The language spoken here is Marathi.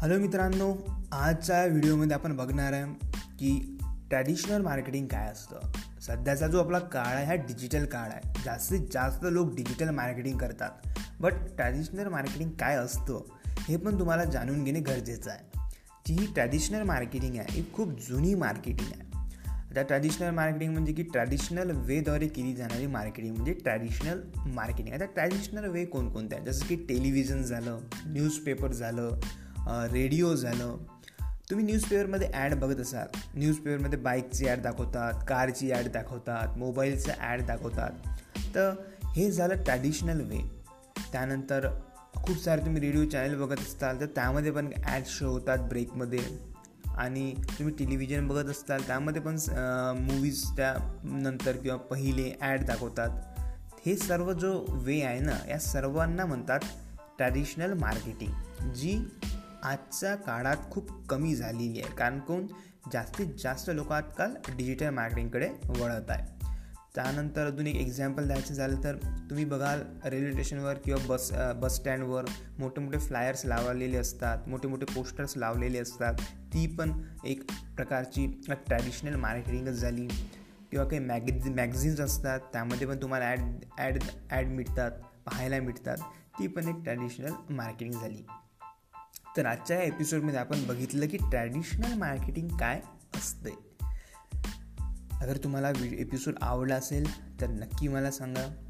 हॅलो मित्रांनो आजच्या व्हिडिओमध्ये आपण बघणार आहे की ट्रॅडिशनल मार्केटिंग काय असतं. सध्याचा जो आपला काळ आहे हा डिजिटल काळ आहे. जास्तीत जास्त लोक डिजिटल मार्केटिंग करतात. बट ट्रॅडिशनल मार्केटिंग काय असतं हे पण तुम्हाला जाणून घेणे गरजेचं आहे. जी ही ट्रॅडिशनल मार्केटिंग आहे ही खूप जुनी मार्केटिंग आहे. आता ट्रॅडिशनल मार्केटिंग म्हणजे की ट्रॅडिशनल वेद्वारे केली जाणारी मार्केटिंग म्हणजे ट्रॅडिशनल मार्केटिंग आता ट्रॅडिशनल वे कोणकोणते आहे जसं की टेलिव्हिजन झालं न्यूजपेपर झालं रेडिओ झालं तुम्ही न्यूजपेपरमध्ये ॲड बघत असाल. न्यूजपेपरमध्ये बाईकची ॲड दाखवतात कारची ॲड दाखवतात मोबाईलचं ॲड दाखवतात. तर हे झालं ट्रॅडिशनल वे त्यानंतर खूप सारे तुम्ही रेडिओ चॅनल बघत असताल तर त्यामध्ये पण ॲड शो होतात ब्रेकमध्ये आणि तुम्ही टेलिव्हिजन बघत असाल त्यामध्ये पण मूवीज त्या नंतर किंवा पहिले ॲड दाखवतात. हे सर्व जो वे आहे ना या सर्वांना म्हणतात ट्रॅडिशनल मार्केटिंग जी आजच्या काळात खूप कमी झालेली आहे. कारण कोण? जास्तीत जास्त लोक आजकाल डिजिटल मार्केटिंगकडे वळत आहे. त्यानंतर अजून एक एक्झाम्पल द्यायचं झालं तर तुम्ही बघाल रेल्वे स्टेशनवर किंवा बस बस स्टँडवर मोठे मोठे फ्लायर्स लावलेले असतात मोठे मोठे पोस्टर्स लावलेले असतात. ती पण एक प्रकारची ट्रॅडिशनल मार्केटिंगच झाली. किंवा काही मॅगझि मॅगझिन्स असतात त्यामध्ये पण तुम्हाला ॲड ॲड ॲड मिळतात पाहायला मिळतात. ती पण एक ट्रॅडिशनल मार्केटिंग झाली. तर आजच्या या एपिसोडमध्ये आपण बघितलं की ट्रॅडिशनल मार्केटिंग काय असते अगर तुम्हाला एपिसोड आवडला असेल तर नक्की मला सांगा.